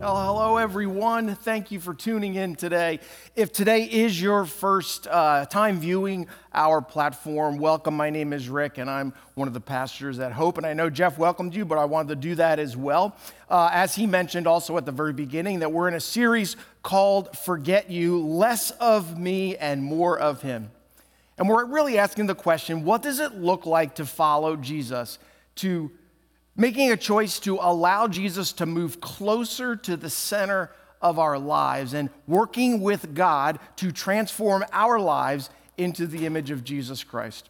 Well, hello, everyone. Thank you for tuning in today. If today is your first uh, time viewing our platform, welcome. My name is Rick, and I'm one of the pastors at Hope. And I know Jeff welcomed you, but I wanted to do that as well. Uh, as he mentioned also at the very beginning, that we're in a series called Forget You Less of Me and More of Him. And we're really asking the question what does it look like to follow Jesus, to making a choice to allow Jesus to move closer to the center of our lives and working with God to transform our lives into the image of Jesus Christ.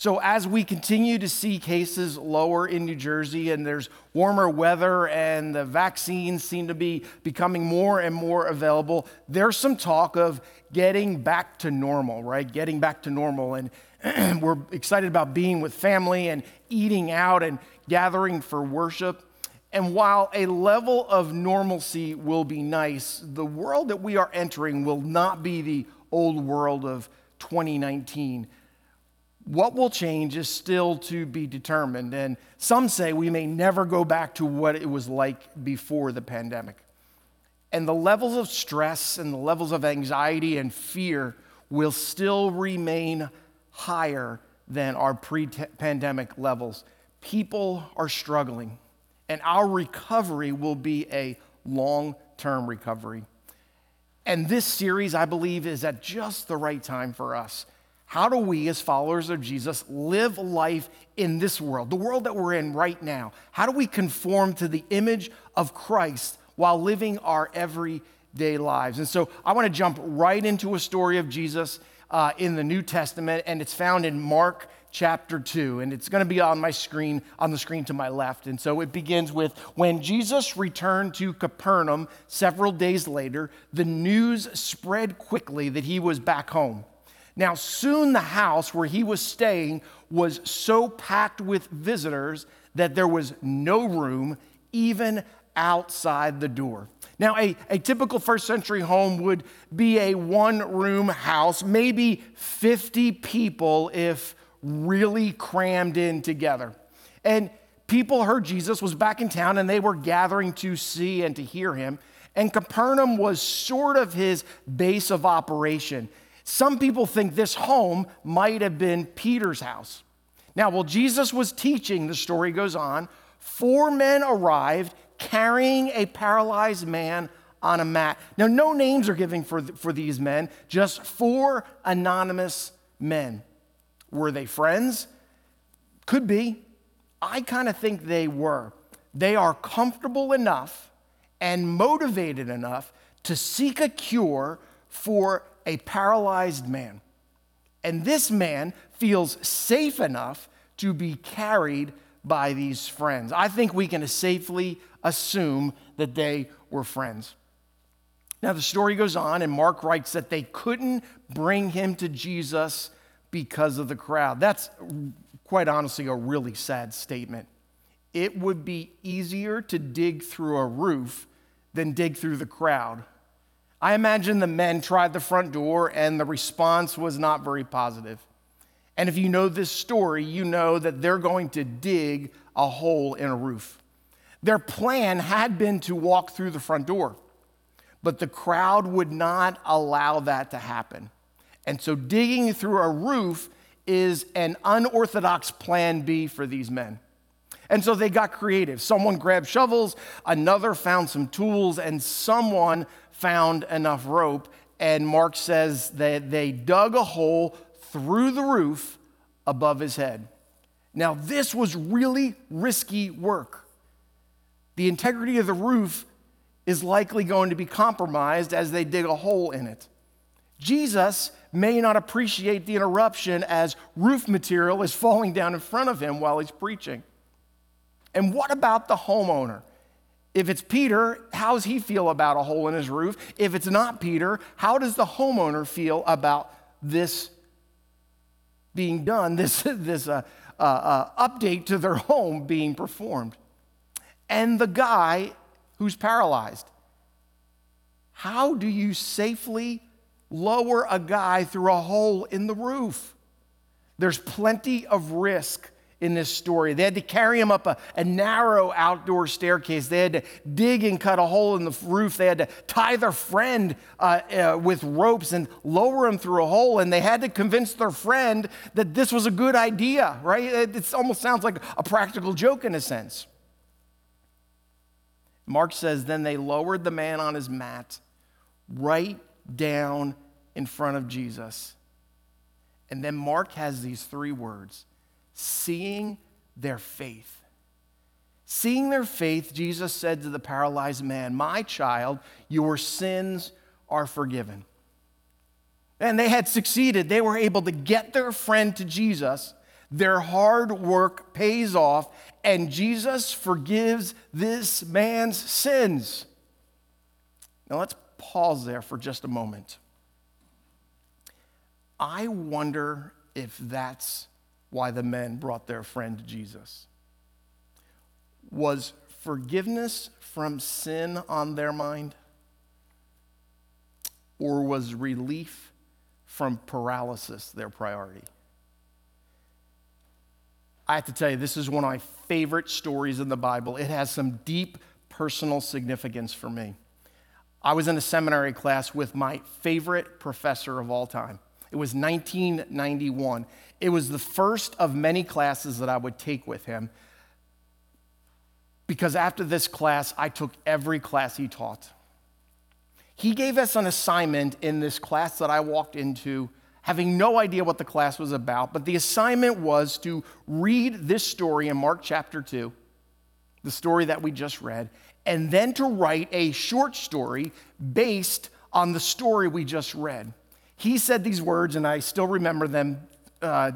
So, as we continue to see cases lower in New Jersey and there's warmer weather and the vaccines seem to be becoming more and more available, there's some talk of getting back to normal, right? Getting back to normal. And we're excited about being with family and eating out and gathering for worship. And while a level of normalcy will be nice, the world that we are entering will not be the old world of 2019. What will change is still to be determined. And some say we may never go back to what it was like before the pandemic. And the levels of stress and the levels of anxiety and fear will still remain higher than our pre pandemic levels people are struggling, and our recovery will be a long term recovery. And this series, I believe, is at just the right time for us. How do we, as followers of Jesus, live life in this world, the world that we're in right now? How do we conform to the image of Christ while living our everyday lives? And so I want to jump right into a story of Jesus uh, in the New Testament, and it's found in Mark chapter 2 and it's going to be on my screen on the screen to my left. And so it begins with when jesus returned to capernaum several days later the news spread quickly that he was back home. Now soon the house where he was staying was so packed with visitors that there was no room even outside the door. Now, a, a typical first century home would be a one room house, maybe 50 people if really crammed in together. And people heard Jesus was back in town and they were gathering to see and to hear him. And Capernaum was sort of his base of operation. Some people think this home might have been Peter's house. Now, while Jesus was teaching, the story goes on, four men arrived carrying a paralyzed man on a mat. Now, no names are given for, for these men, just four anonymous men. Were they friends? Could be. I kind of think they were. They are comfortable enough and motivated enough to seek a cure for a paralyzed man. And this man feels safe enough to be carried by these friends. I think we can safely assume that they were friends. Now, the story goes on, and Mark writes that they couldn't bring him to Jesus because of the crowd. That's quite honestly a really sad statement. It would be easier to dig through a roof than dig through the crowd. I imagine the men tried the front door and the response was not very positive. And if you know this story, you know that they're going to dig a hole in a roof. Their plan had been to walk through the front door, but the crowd would not allow that to happen. And so digging through a roof is an unorthodox plan B for these men. And so they got creative. Someone grabbed shovels, another found some tools, and someone found enough rope. And Mark says that they dug a hole through the roof above his head. Now, this was really risky work. The integrity of the roof is likely going to be compromised as they dig a hole in it. Jesus may not appreciate the interruption as roof material is falling down in front of him while he's preaching. And what about the homeowner? If it's Peter, how does he feel about a hole in his roof? If it's not Peter, how does the homeowner feel about this being done, this, this uh, uh, uh, update to their home being performed? And the guy who's paralyzed. How do you safely lower a guy through a hole in the roof. There's plenty of risk in this story. They had to carry him up a, a, narrow outdoor staircase. They had to dig and cut a hole in the roof. They had to tie their friend uh, uh, with ropes and lower him through a hole. And they had to convince their friend that this was a good idea, right? It, it almost sounds like a practical joke in a sense. Mark says, then they lowered the man on his mat right down in front of Jesus. And then Mark has these three words seeing their faith. Seeing their faith, Jesus said to the paralyzed man, My child, your sins are forgiven. And they had succeeded. They were able to get their friend to Jesus. Their hard work pays off, and Jesus forgives this man's sins. Now let's pause there for just a moment. I wonder if that's why the men brought their friend Jesus. Was forgiveness from sin on their mind? Or was relief from paralysis their priority? I have to tell you, this is one of my favorite stories in the Bible. It has some deep personal significance for me. I was in a seminary class with my favorite professor of all time. It was 1991. It was the first of many classes that I would take with him because after this class, I took every class he taught. He gave us an assignment in this class that I walked into, having no idea what the class was about, but the assignment was to read this story in Mark chapter 2, the story that we just read, and then to write a short story based on the story we just read. He said these words, and I still remember them uh,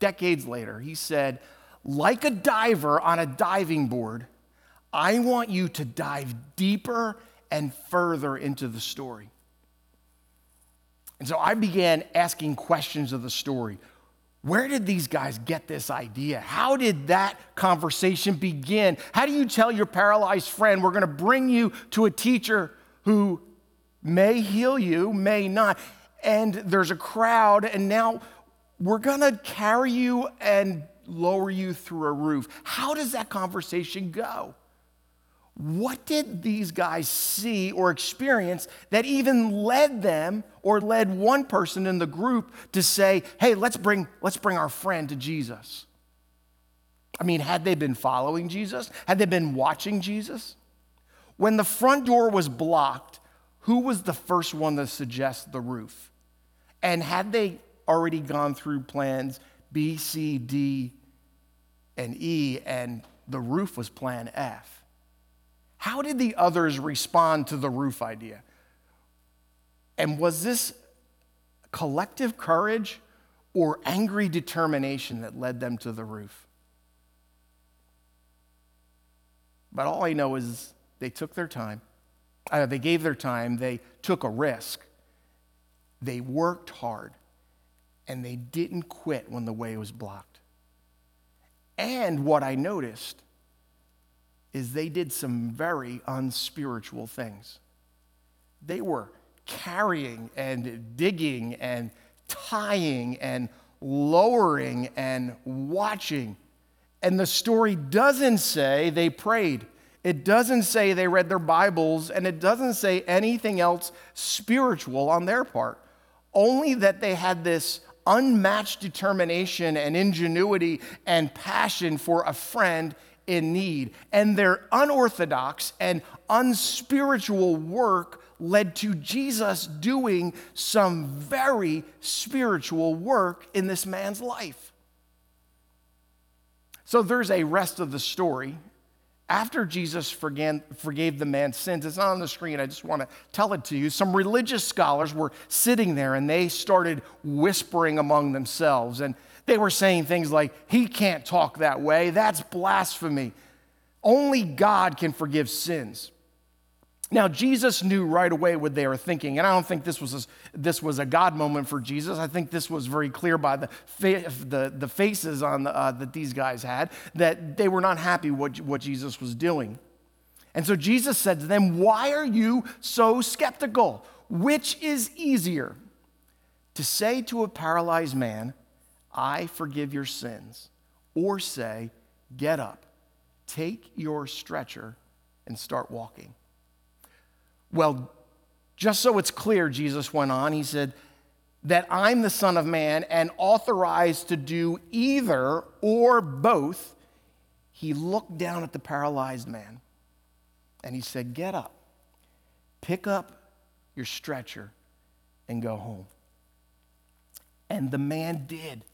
decades later. He said, like a diver on a diving board, I want you to dive deeper and further into the story. And so I began asking questions of the story. Where did these guys get this idea? How did that conversation begin? How do you tell your paralyzed friend, we're going to bring you to a teacher who may heal you, may not? and there's a crowd, and now we're gonna carry you and lower you through a roof. How does that conversation go? What did these guys see or experience that even led them or led one person in the group to say, hey, let's bring, let's bring our friend to Jesus? I mean, had they been following Jesus? Had they been watching Jesus? When the front door was blocked, who was the first one to suggest the roof? And had they already gone through plans B, C, D, and E, and the roof was plan F? How did the others respond to the roof idea? And was this collective courage or angry determination that led them to the roof? But all I know is they took their time. Uh, they gave their time. They took a risk. They worked hard and they didn't quit when the way was blocked. And what I noticed is they did some very unspiritual things. They were carrying and digging and tying and lowering and watching. And the story doesn't say they prayed. It doesn't say they read their Bibles, and it doesn't say anything else spiritual on their part only that they had this unmatched determination and ingenuity and passion for a friend in need. And their unorthodox and unspiritual work led to Jesus doing some very spiritual work in this man's life. So there's a rest of the story after Jesus forgave the man's sins, it's not on the screen, I just want to tell it to you. Some religious scholars were sitting there and they started whispering among themselves. And they were saying things like, He can't talk that way. That's blasphemy. Only God can forgive sins. Now, Jesus knew right away what they were thinking, and I don't think this was a, this was a God moment for Jesus. I think this was very clear by the, the, the faces on the, uh, that these guys had that they were not happy what, what Jesus was doing. And so Jesus said to them, Why are you so skeptical? Which is easier, to say to a paralyzed man, I forgive your sins, or say, Get up, take your stretcher, and start walking. Well, just so it's clear, Jesus went on, he said, that I'm the Son of Man and authorized to do either or both, he looked down at the paralyzed man and he said, Get up, pick up your stretcher, and go home. And the man did.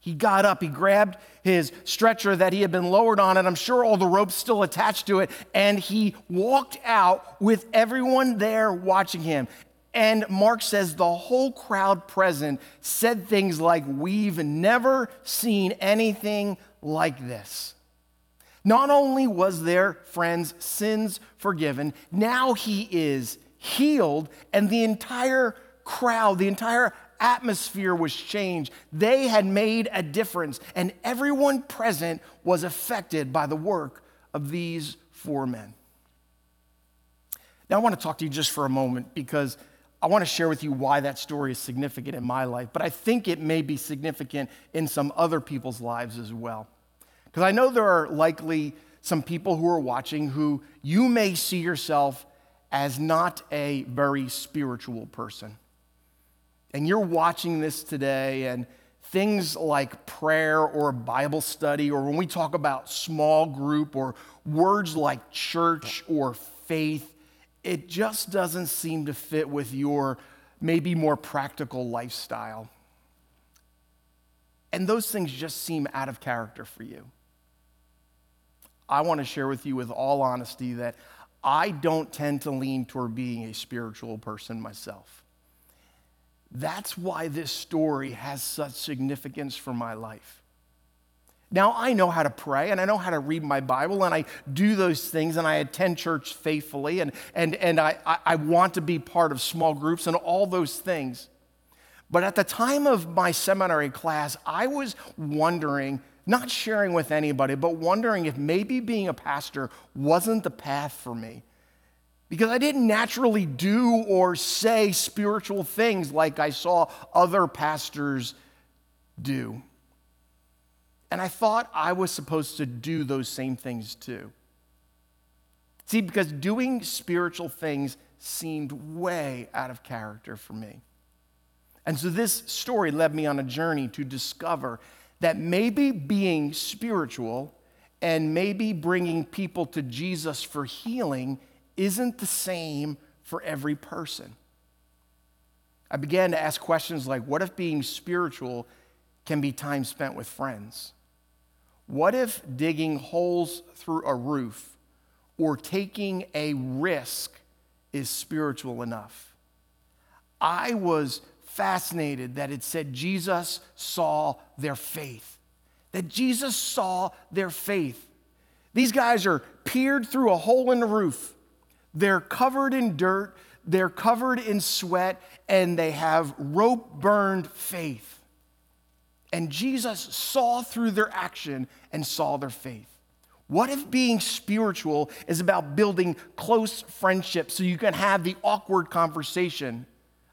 He got up, he grabbed his stretcher that he had been lowered on, and I'm sure all the ropes still attached to it, and he walked out with everyone there watching him. And Mark says the whole crowd present said things like, We've never seen anything like this. Not only was their friend's sins forgiven, now he is healed, and the entire crowd, the entire atmosphere was changed. They had made a difference, and everyone present was affected by the work of these four men. Now, I want to talk to you just for a moment because I want to share with you why that story is significant in my life, but I think it may be significant in some other people's lives as well. Because I know there are likely some people who are watching who you may see yourself as not a very spiritual person. And you're watching this today, and things like prayer or Bible study, or when we talk about small group or words like church or faith, it just doesn't seem to fit with your maybe more practical lifestyle. And those things just seem out of character for you. I want to share with you, with all honesty, that I don't tend to lean toward being a spiritual person myself. That's why this story has such significance for my life. Now, I know how to pray and I know how to read my Bible and I do those things and I attend church faithfully and, and, and I, I want to be part of small groups and all those things. But at the time of my seminary class, I was wondering, not sharing with anybody, but wondering if maybe being a pastor wasn't the path for me. Because I didn't naturally do or say spiritual things like I saw other pastors do. And I thought I was supposed to do those same things too. See, because doing spiritual things seemed way out of character for me. And so this story led me on a journey to discover that maybe being spiritual and maybe bringing people to Jesus for healing isn't the same for every person. I began to ask questions like what if being spiritual can be time spent with friends? What if digging holes through a roof or taking a risk is spiritual enough? I was fascinated that it said Jesus saw their faith. That Jesus saw their faith. These guys are peered through a hole in the roof. They're covered in dirt, they're covered in sweat, and they have rope burned faith. And Jesus saw through their action and saw their faith. What if being spiritual is about building close friendships so you can have the awkward conversation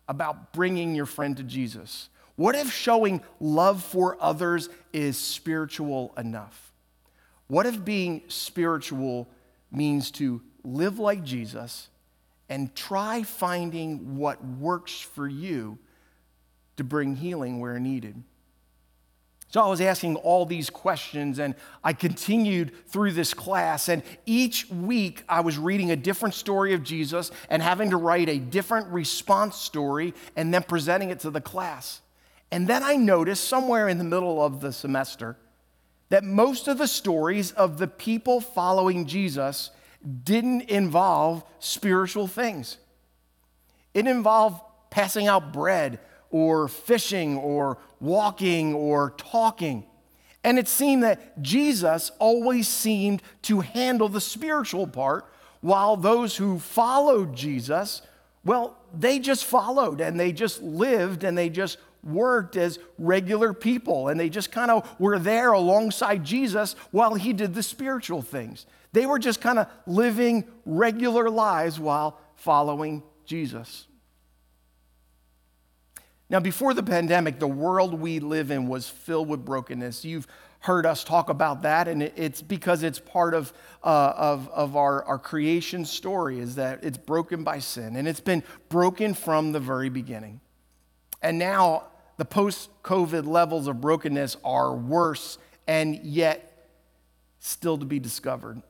about bringing your friend to Jesus? What if showing love for others is spiritual enough? What if being spiritual means to live like Jesus and try finding what works for you to bring healing where needed? So I was asking all these questions and I continued through this class. And each week I was reading a different story of Jesus and having to write a different response story and then presenting it to the class. And then I noticed somewhere in the middle of the semester that most of the stories of the people following Jesus didn't involve spiritual things. It involved passing out bread or fishing or walking or talking. And it seemed that Jesus always seemed to handle the spiritual part, while those who followed Jesus, well, they just followed and they just lived and they just worked as regular people and they just kind of were there alongside Jesus while he did the spiritual things. They were just kind of living regular lives while following Jesus. Now, before the pandemic, the world we live in was filled with brokenness. You've heard us talk about that, and it's because it's part of, uh, of, of our, our creation story, is that it's broken by sin, and it's been broken from the very beginning. And now the post COVID levels of brokenness are worse and yet still to be discovered.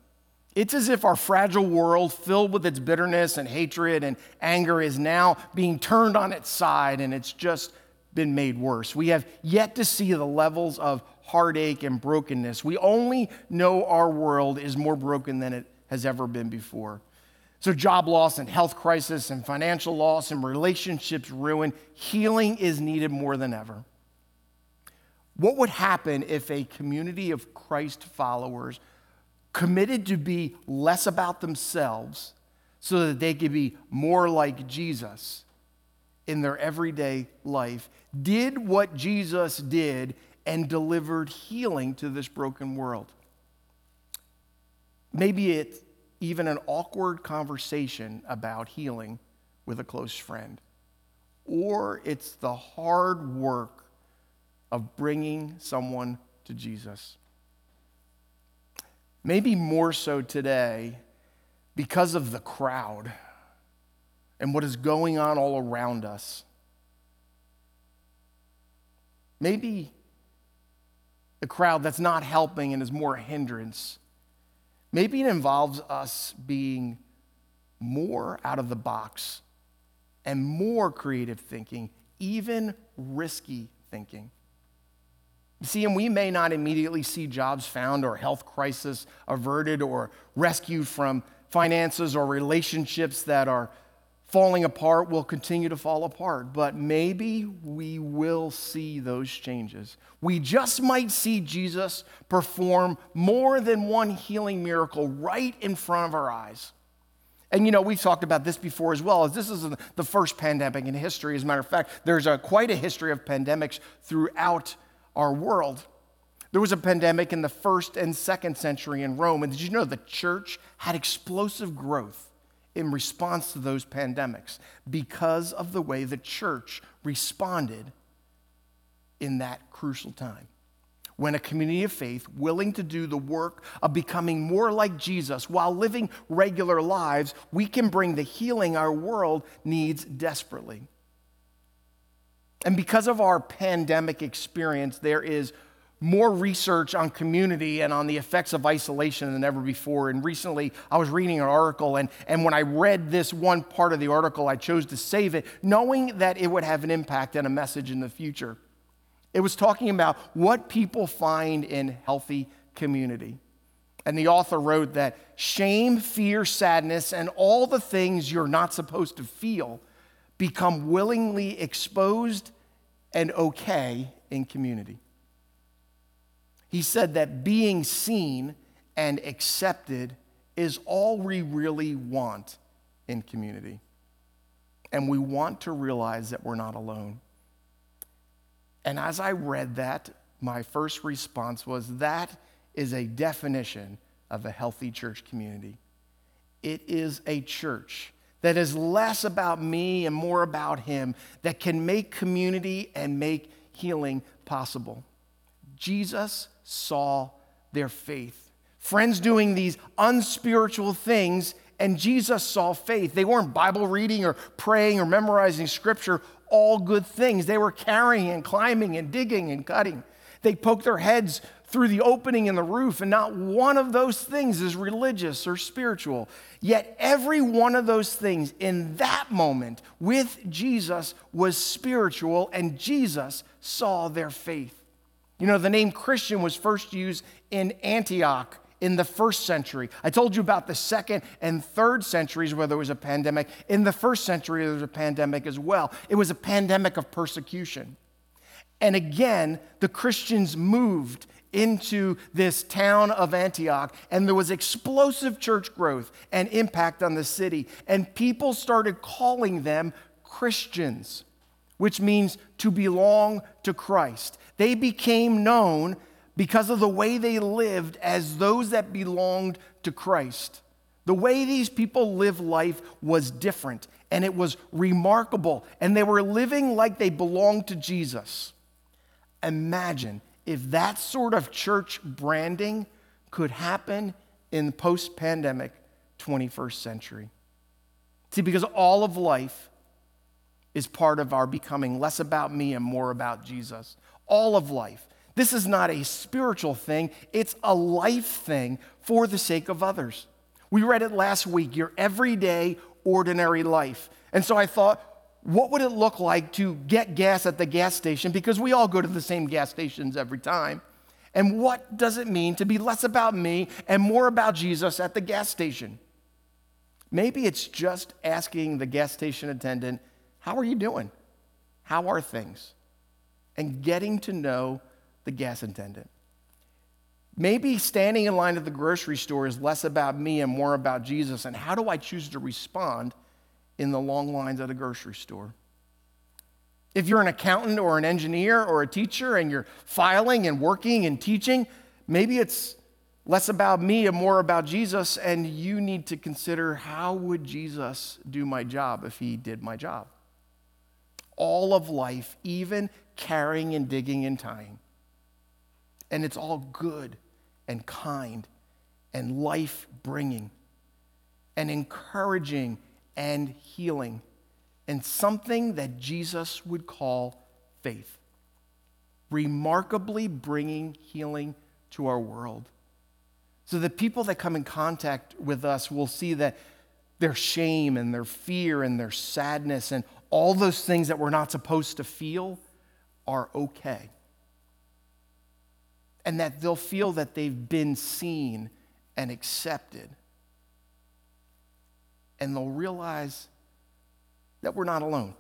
It's as if our fragile world, filled with its bitterness and hatred and anger, is now being turned on its side and it's just been made worse. We have yet to see the levels of heartache and brokenness. We only know our world is more broken than it has ever been before. So, job loss and health crisis and financial loss and relationships ruin, healing is needed more than ever. What would happen if a community of Christ followers committed to be less about themselves so that they could be more like Jesus in their everyday life, did what Jesus did and delivered healing to this broken world? Maybe it's even an awkward conversation about healing with a close friend. Or it's the hard work of bringing someone to Jesus. Maybe more so today because of the crowd and what is going on all around us. Maybe the crowd that's not helping and is more a hindrance Maybe it involves us being more out of the box and more creative thinking, even risky thinking. See, and we may not immediately see jobs found or health crisis averted or rescued from finances or relationships that are falling apart will continue to fall apart, but maybe we will see those changes. We just might see Jesus perform more than one healing miracle right in front of our eyes. And you know, we've talked about this before as well, as this is the first pandemic in history. As a matter of fact, there's a, quite a history of pandemics throughout our world. There was a pandemic in the first and second century in Rome, and did you know the church had explosive growth? in response to those pandemics because of the way the church responded in that crucial time. When a community of faith willing to do the work of becoming more like Jesus while living regular lives, we can bring the healing our world needs desperately. And because of our pandemic experience, there is more research on community and on the effects of isolation than ever before. And recently, I was reading an article, and, and when I read this one part of the article, I chose to save it, knowing that it would have an impact and a message in the future. It was talking about what people find in healthy community. And the author wrote that shame, fear, sadness, and all the things you're not supposed to feel become willingly exposed and okay in community. He said that being seen and accepted is all we really want in community. And we want to realize that we're not alone. And as I read that, my first response was that is a definition of a healthy church community. It is a church that is less about me and more about Him that can make community and make healing possible. Jesus saw their faith. Friends doing these unspiritual things, and Jesus saw faith. They weren't Bible reading or praying or memorizing scripture, all good things. They were carrying and climbing and digging and cutting. They poked their heads through the opening in the roof, and not one of those things is religious or spiritual. Yet every one of those things in that moment with Jesus was spiritual, and Jesus saw their faith. You know, the name Christian was first used in Antioch in the first century. I told you about the second and third centuries where there was a pandemic. In the first century, there was a pandemic as well. It was a pandemic of persecution. And again, the Christians moved into this town of Antioch, and there was explosive church growth and impact on the city. And people started calling them Christians, which means to belong to Christ. They became known because of the way they lived as those that belonged to Christ. The way these people lived life was different and it was remarkable, and they were living like they belonged to Jesus. Imagine if that sort of church branding could happen in the post pandemic 21st century. See, because all of life is part of our becoming less about me and more about Jesus. All of life. This is not a spiritual thing, it's a life thing for the sake of others. We read it last week your everyday, ordinary life. And so I thought, what would it look like to get gas at the gas station? Because we all go to the same gas stations every time. And what does it mean to be less about me and more about Jesus at the gas station? Maybe it's just asking the gas station attendant, How are you doing? How are things? And getting to know the gas attendant. Maybe standing in line at the grocery store is less about me and more about Jesus. And how do I choose to respond in the long lines at a grocery store? If you're an accountant or an engineer or a teacher and you're filing and working and teaching, maybe it's less about me and more about Jesus and you need to consider how would Jesus do my job if he did my job? All of life, even carrying and digging and tying. And it's all good and kind and life bringing and encouraging and healing and something that Jesus would call faith, remarkably bringing healing to our world. So the people that come in contact with us will see that their shame and their fear and their sadness and all those things that we're not supposed to feel are okay and that they'll feel that they've been seen and accepted. And they'll realize that we're not alone.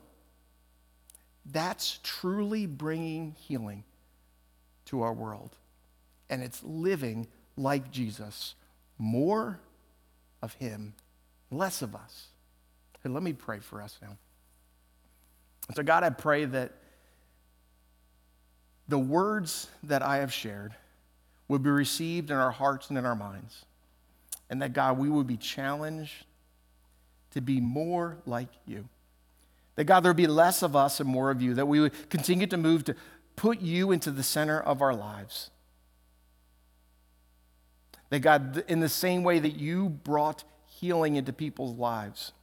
That's truly bringing healing to our world. And it's living like Jesus. More of Him, less of us. Hey, let me pray for us now. So, God, I pray that the words that I have shared would be received in our hearts and in our minds. And that, God, we would be challenged to be more like you. That, God, there would be less of us and more of you. That we would continue to move to put you into the center of our lives. That, God, in the same way that you brought healing into people's lives,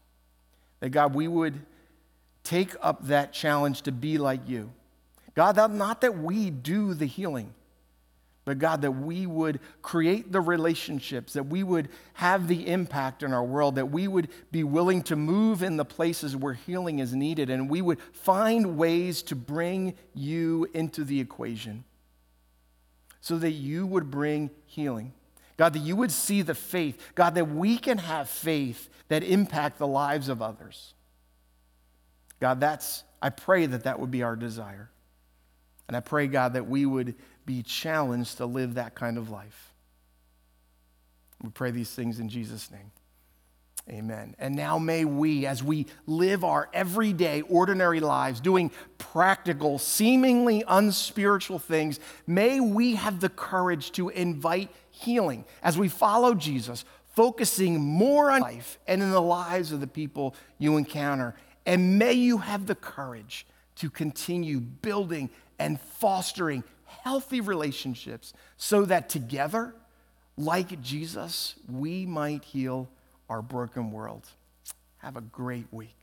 that, God, we would take up that challenge to be like you. God, not that we do the healing, but God, that we would create the relationships, that we would have the impact in our world, that we would be willing to move in the places where healing is needed, and we would find ways to bring you into the equation so that you would bring healing. God, that you would see the faith. God, that we can have faith that impact the lives of others. God, that's, I pray that that would be our desire. And I pray, God, that we would be challenged to live that kind of life. We pray these things in Jesus' name. Amen. And now may we, as we live our everyday, ordinary lives, doing practical, seemingly unspiritual things, may we have the courage to invite healing as we follow Jesus, focusing more on life and in the lives of the people you encounter. And may you have the courage to continue building and fostering healthy relationships so that together, like Jesus, we might heal our broken world. Have a great week.